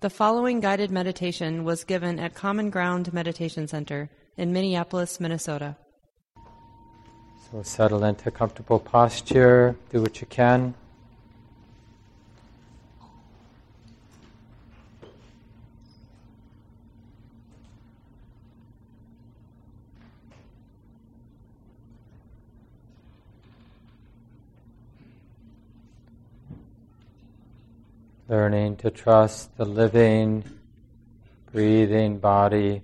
The following guided meditation was given at Common Ground Meditation Center in Minneapolis, Minnesota. So settle into a comfortable posture, do what you can. Learning to trust the living, breathing body.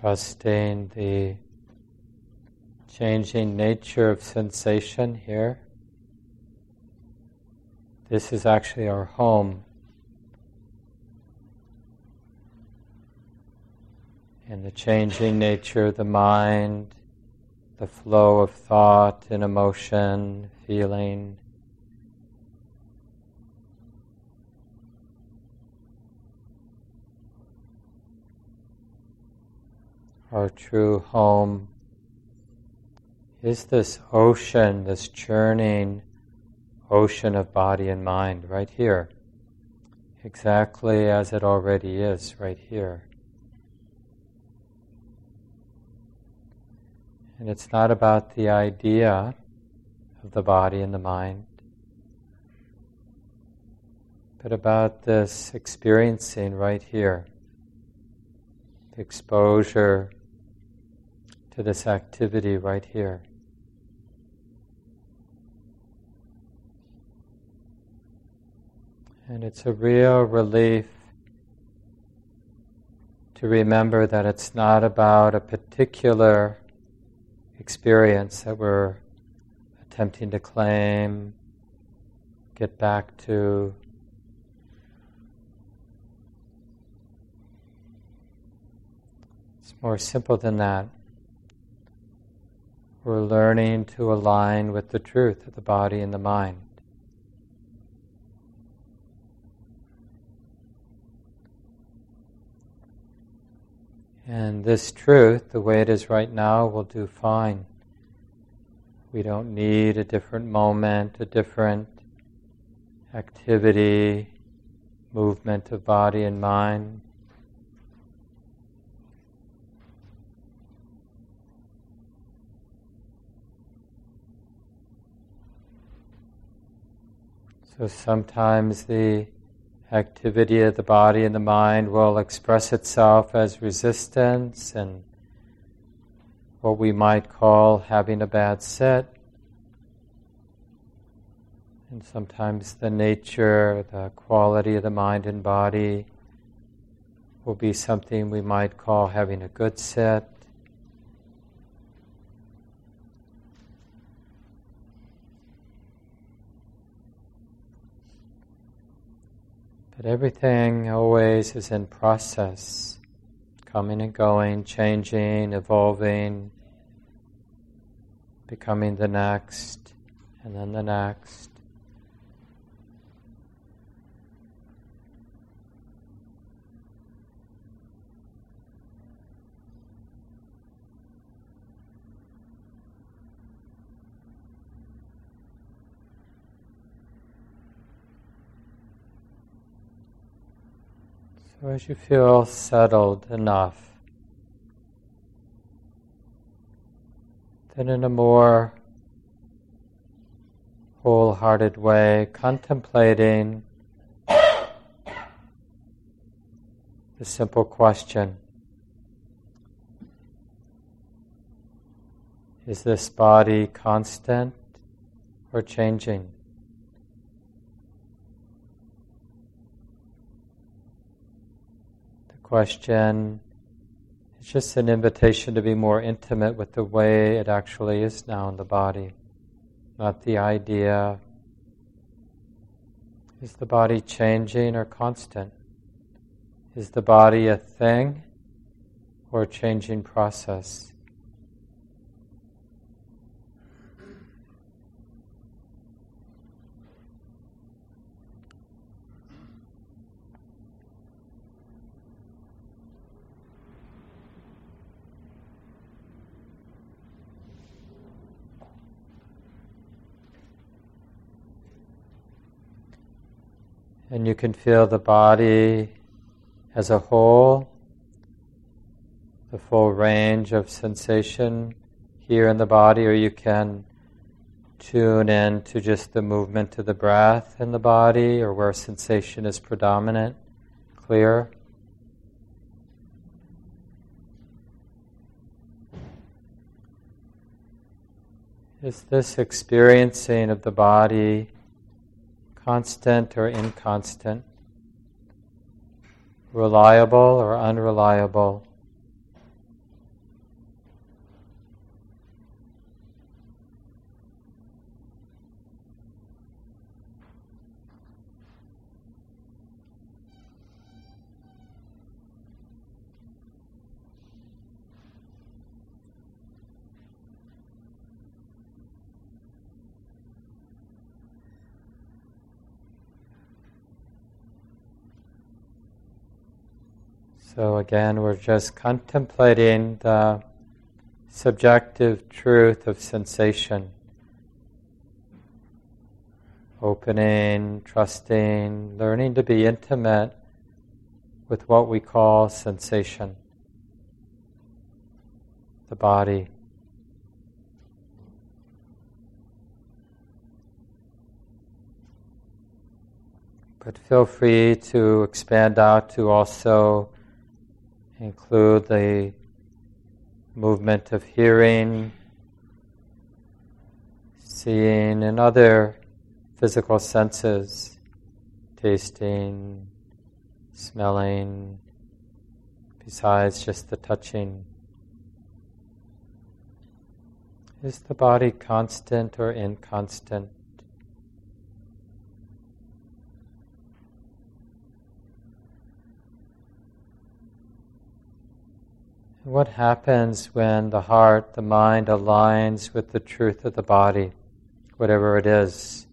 Trusting the changing nature of sensation here. This is actually our home. And the changing nature of the mind, the flow of thought and emotion, feeling. Our true home is this ocean, this churning ocean of body and mind right here, exactly as it already is right here. And it's not about the idea of the body and the mind, but about this experiencing right here, the exposure to this activity right here. And it's a real relief to remember that it's not about a particular experience that we're attempting to claim, get back to. It's more simple than that. We're learning to align with the truth of the body and the mind. And this truth, the way it is right now, will do fine. We don't need a different moment, a different activity, movement of body and mind. So sometimes the activity of the body and the mind will express itself as resistance and what we might call having a bad set. And sometimes the nature, the quality of the mind and body will be something we might call having a good sit. But everything always is in process, coming and going, changing, evolving, becoming the next, and then the next. So as you feel settled enough, then in a more wholehearted way, contemplating the simple question Is this body constant or changing? Question. It's just an invitation to be more intimate with the way it actually is now in the body, not the idea. Is the body changing or constant? Is the body a thing or a changing process? And you can feel the body as a whole, the full range of sensation here in the body, or you can tune in to just the movement of the breath in the body, or where sensation is predominant, clear. Is this experiencing of the body constant or inconstant, reliable or unreliable. So again, we're just contemplating the subjective truth of sensation. Opening, trusting, learning to be intimate with what we call sensation, the body. But feel free to expand out to also include the movement of hearing, seeing, and other physical senses, tasting, smelling, besides just the touching. Is the body constant or inconstant? What happens when the heart, the mind aligns with the truth of the body, whatever it is,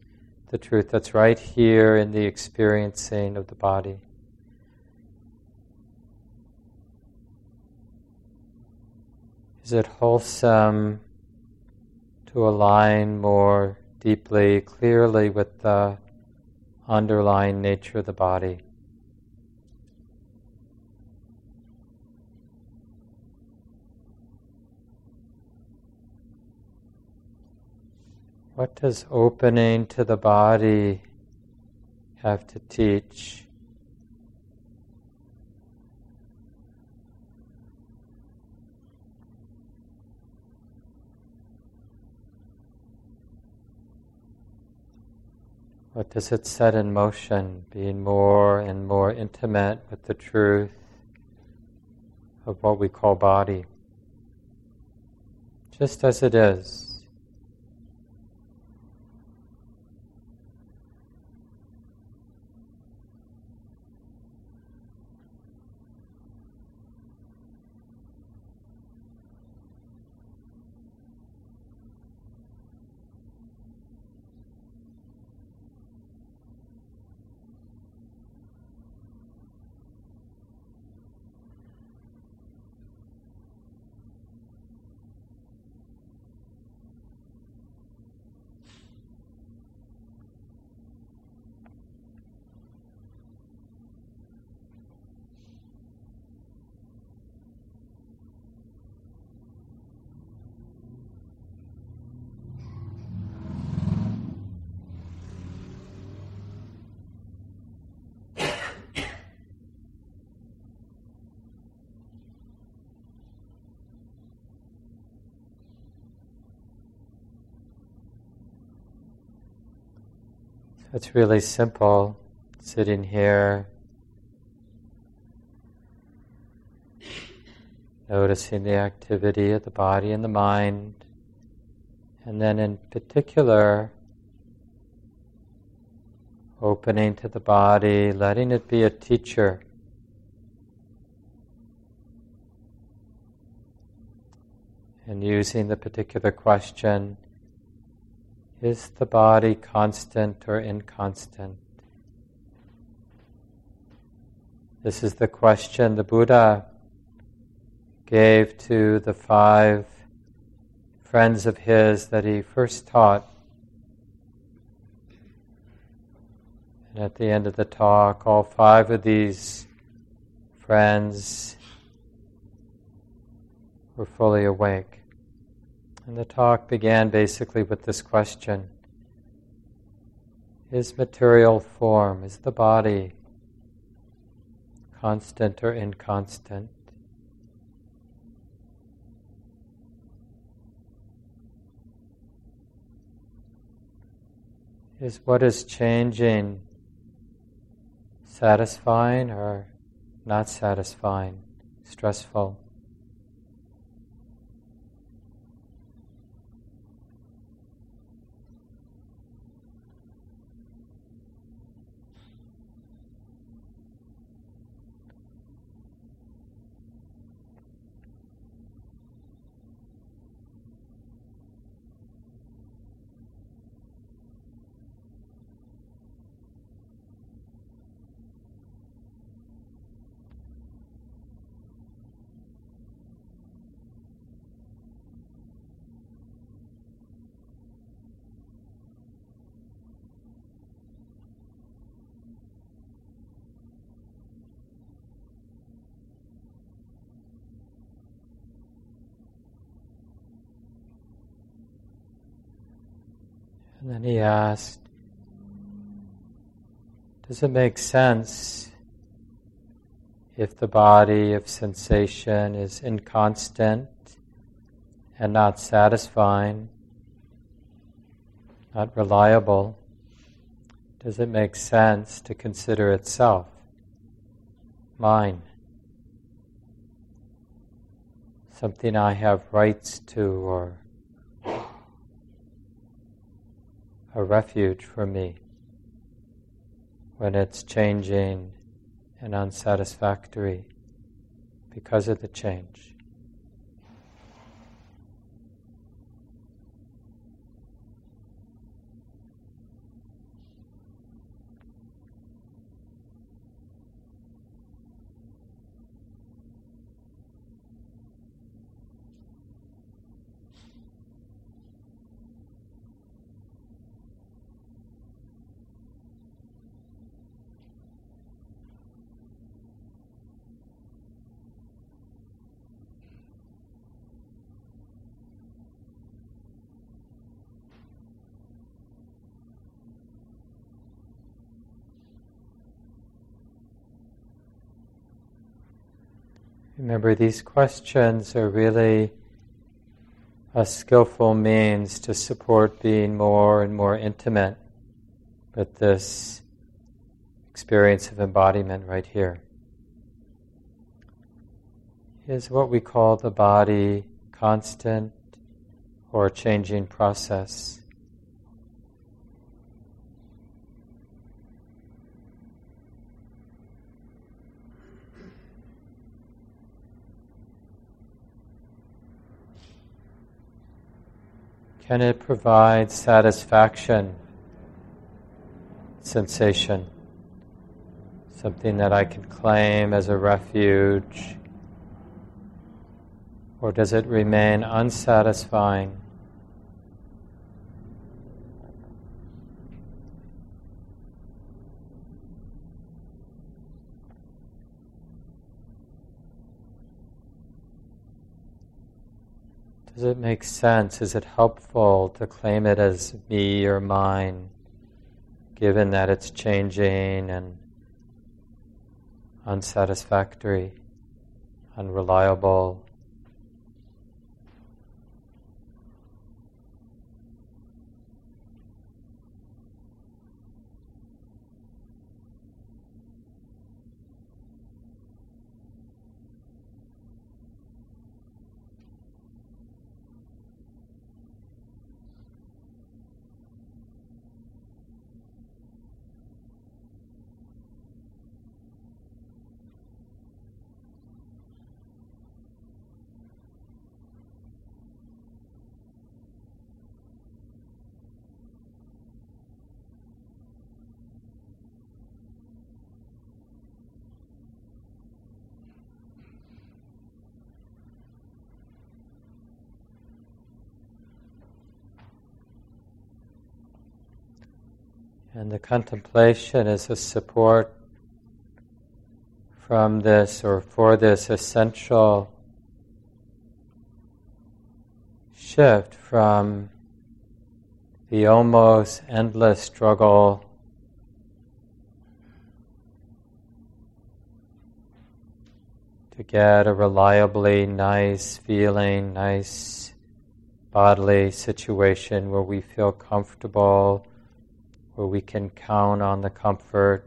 the truth that's right here in the experiencing of the body? Is it wholesome to align more deeply, clearly with the underlying nature of the body? What does opening to the body have to teach? What does it set in motion, being more and more intimate with the truth of what we call body? Just as it is. It's really simple. Sitting here, noticing the activity of the body and the mind, and then in particular, opening to the body, letting it be a teacher. And using the particular question is the body constant or inconstant? This is the question the Buddha gave to the five friends of his that he first taught. And at the end of the talk, all five of these friends were fully awake. And the talk began basically with this question Is material form, is the body constant or inconstant? Is what is changing satisfying or not satisfying, stressful? And then he asked, Does it make sense if the body of sensation is inconstant and not satisfying, not reliable? Does it make sense to consider itself mine? Something I have rights to or a refuge for me when it's changing and unsatisfactory because of the change. Remember, these questions are really a skillful means to support being more and more intimate with this experience of embodiment right here. Is what we call the body constant or changing process? Can it provide satisfaction, sensation, something that I can claim as a refuge? Or does it remain unsatisfying? Does it make sense? Is it helpful to claim it as me or mine, given that it's changing and unsatisfactory, unreliable? And the contemplation is a support from this or for this essential shift from the almost endless struggle to get a reliably nice feeling, nice bodily situation where we feel comfortable, where we can count on the comfort,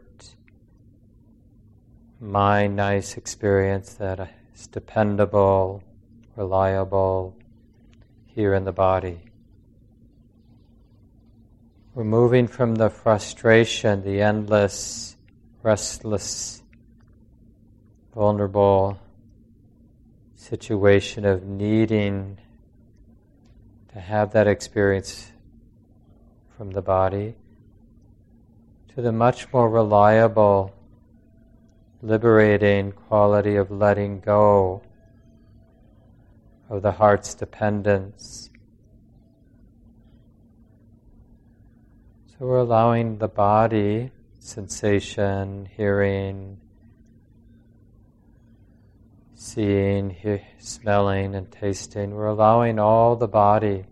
my nice experience that is dependable, reliable here in the body. We're moving from the frustration, the endless, restless, vulnerable situation of needing to have that experience from the body to the much more reliable, liberating quality of letting go of the heart's dependence. So we're allowing the body, sensation, hearing, seeing, he- smelling, and tasting. We're allowing all the body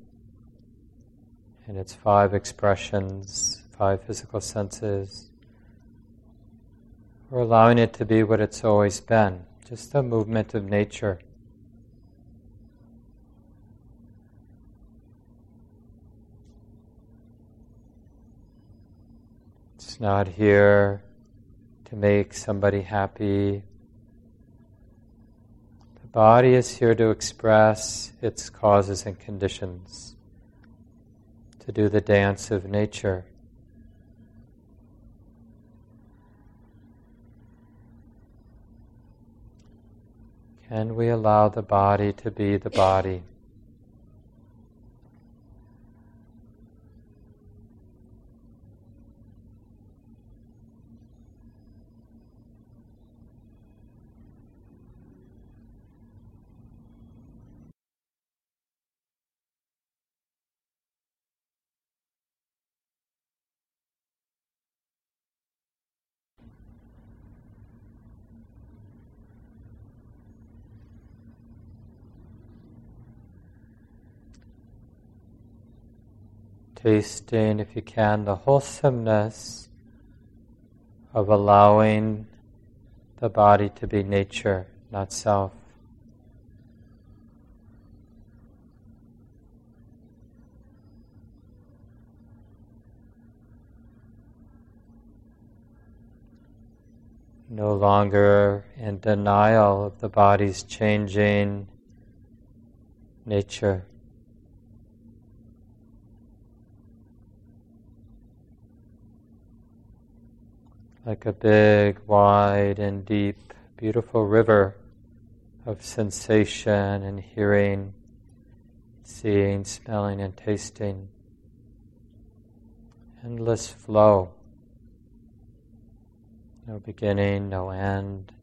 and its five expressions, five physical senses. We're allowing it to be what it's always been, just a movement of nature. It's not here to make somebody happy. The body is here to express its causes and conditions, to do the dance of nature. Can we allow the body to be the body? Tasting, if you can, the wholesomeness of allowing the body to be nature, not self. No longer in denial of the body's changing nature. Like a big, wide, and deep, beautiful river of sensation and hearing, seeing, smelling, and tasting. Endless flow. No beginning, no end.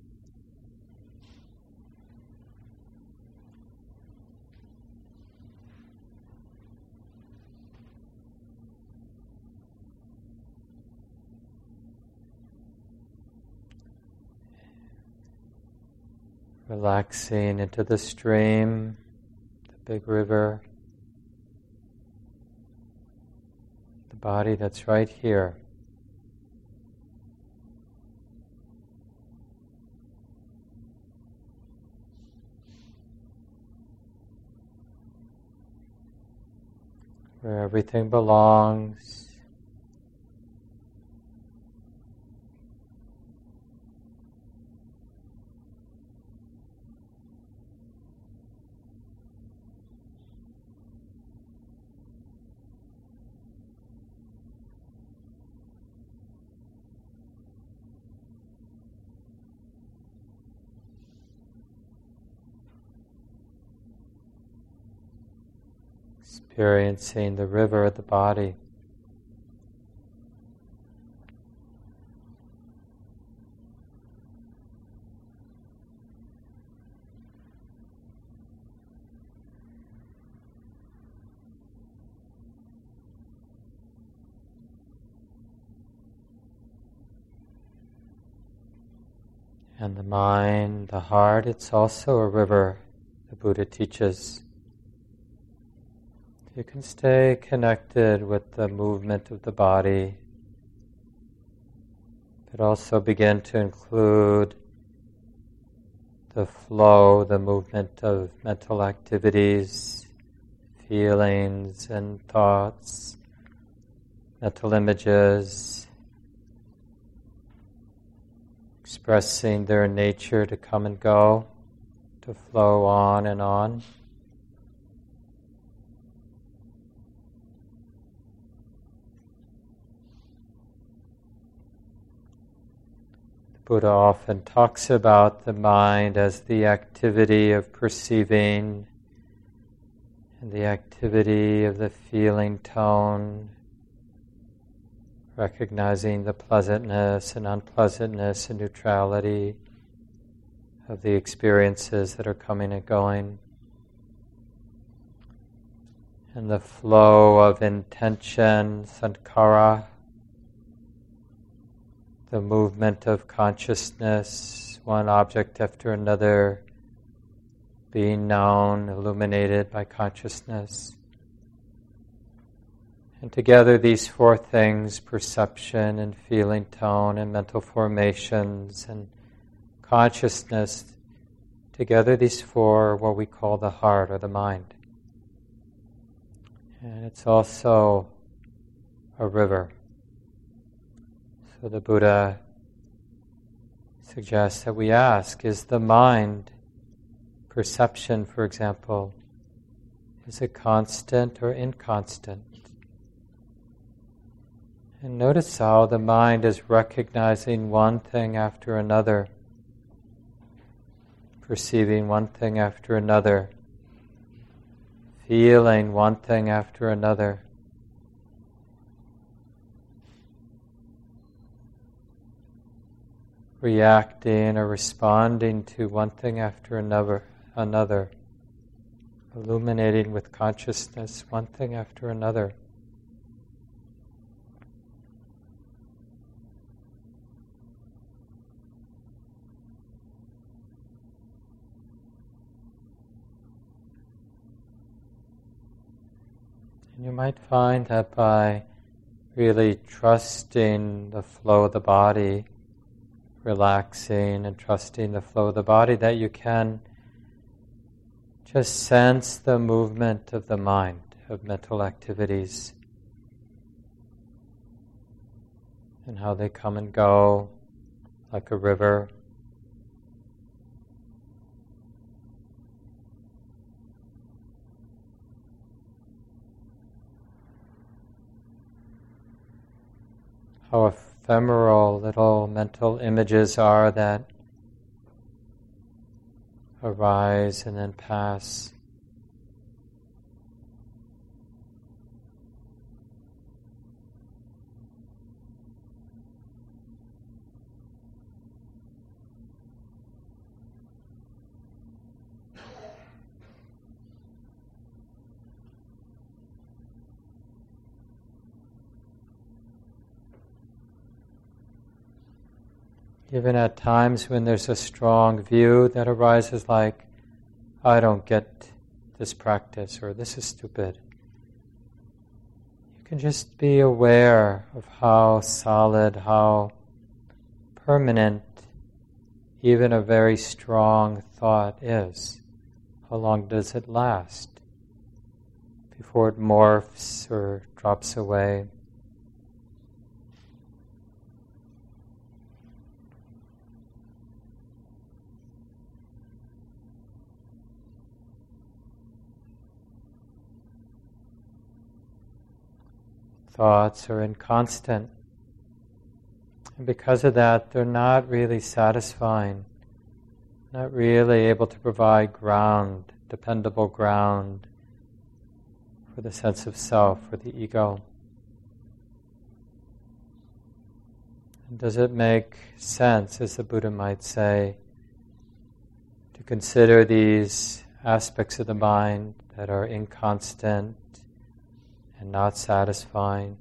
Relaxing into the stream, the big river, the body that's right here. Where everything belongs. experiencing the river of the body. And the mind, the heart, it's also a river, the Buddha teaches. You can stay connected with the movement of the body, but also begin to include the flow, the movement of mental activities, feelings and thoughts, mental images, expressing their nature to come and go, to flow on and on. Buddha often talks about the mind as the activity of perceiving and the activity of the feeling tone, recognizing the pleasantness and unpleasantness and neutrality of the experiences that are coming and going, and the flow of intention, sankhara the movement of consciousness, one object after another, being known, illuminated by consciousness. And together, these four things perception and feeling tone and mental formations and consciousness together, these four are what we call the heart or the mind. And it's also a river. So the Buddha suggests that we ask is the mind, perception, for example, is it constant or inconstant? And notice how the mind is recognizing one thing after another, perceiving one thing after another, feeling one thing after another. Reacting or responding to one thing after another, another, illuminating with consciousness one thing after another. And you might find that by really trusting the flow of the body, relaxing and trusting the flow of the body, that you can just sense the movement of the mind, of mental activities, and how they come and go like a river. How ephemeral little mental images are that arise and then pass. Even at times when there's a strong view that arises, like, I don't get this practice, or this is stupid, you can just be aware of how solid, how permanent even a very strong thought is. How long does it last before it morphs or drops away? Thoughts are inconstant. And because of that, they're not really satisfying, not really able to provide ground, dependable ground for the sense of self, for the ego. And does it make sense, as the Buddha might say, to consider these aspects of the mind that are inconstant, and not satisfying?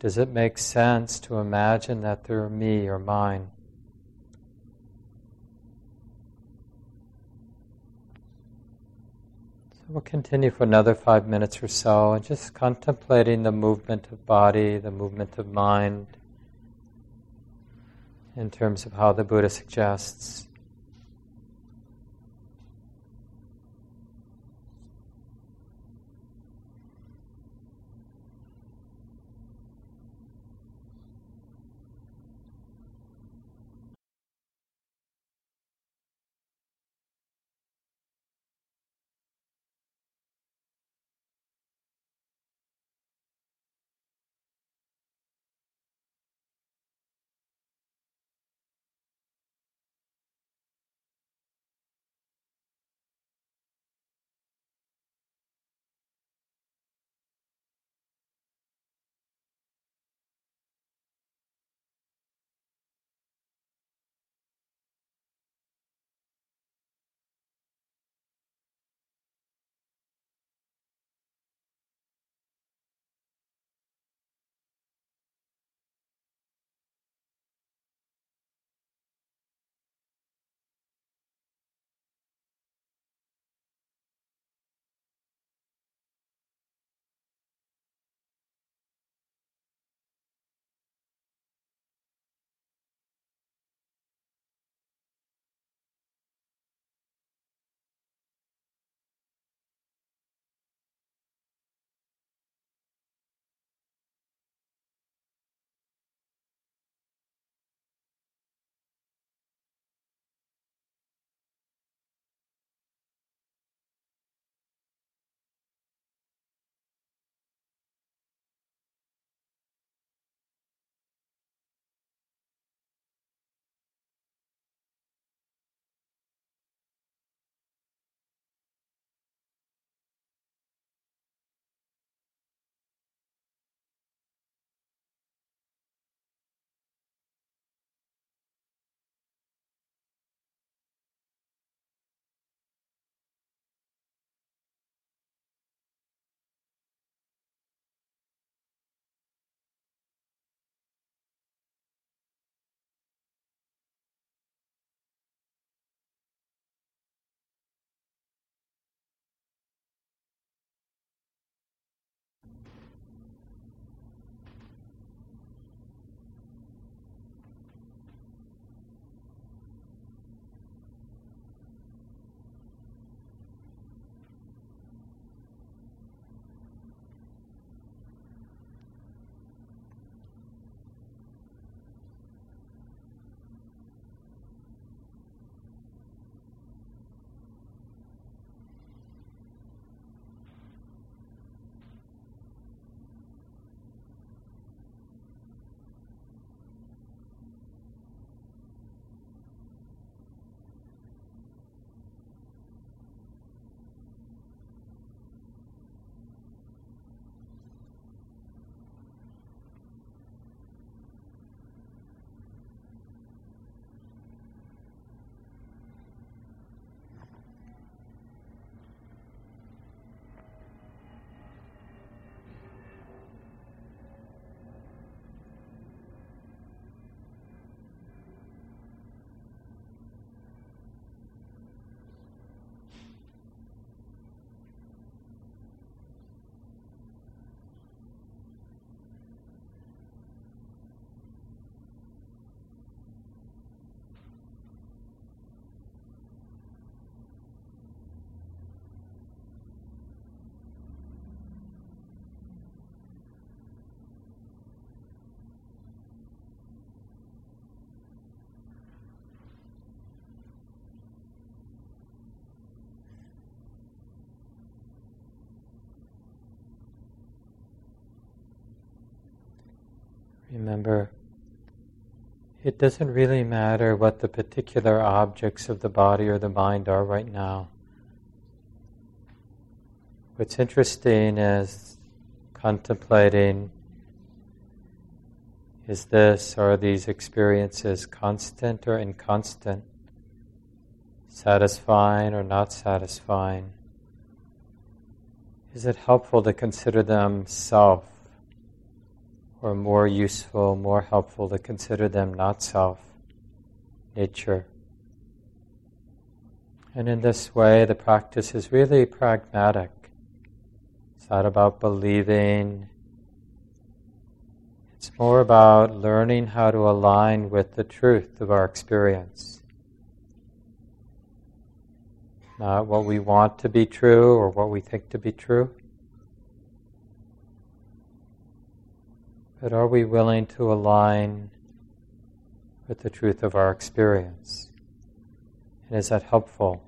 Does it make sense to imagine that they're me or mine? So we'll continue for another five minutes or so, and just contemplating the movement of body, the movement of mind, in terms of how the Buddha suggests. Remember, it doesn't really matter what the particular objects of the body or the mind are right now. What's interesting is contemplating is this are these experiences constant or inconstant, satisfying or not satisfying? Is it helpful to consider them self or more useful, more helpful to consider them not self, nature. And in this way, the practice is really pragmatic. It's not about believing. It's more about learning how to align with the truth of our experience. Not what we want to be true or what we think to be true. But are we willing to align with the truth of our experience? And is that helpful?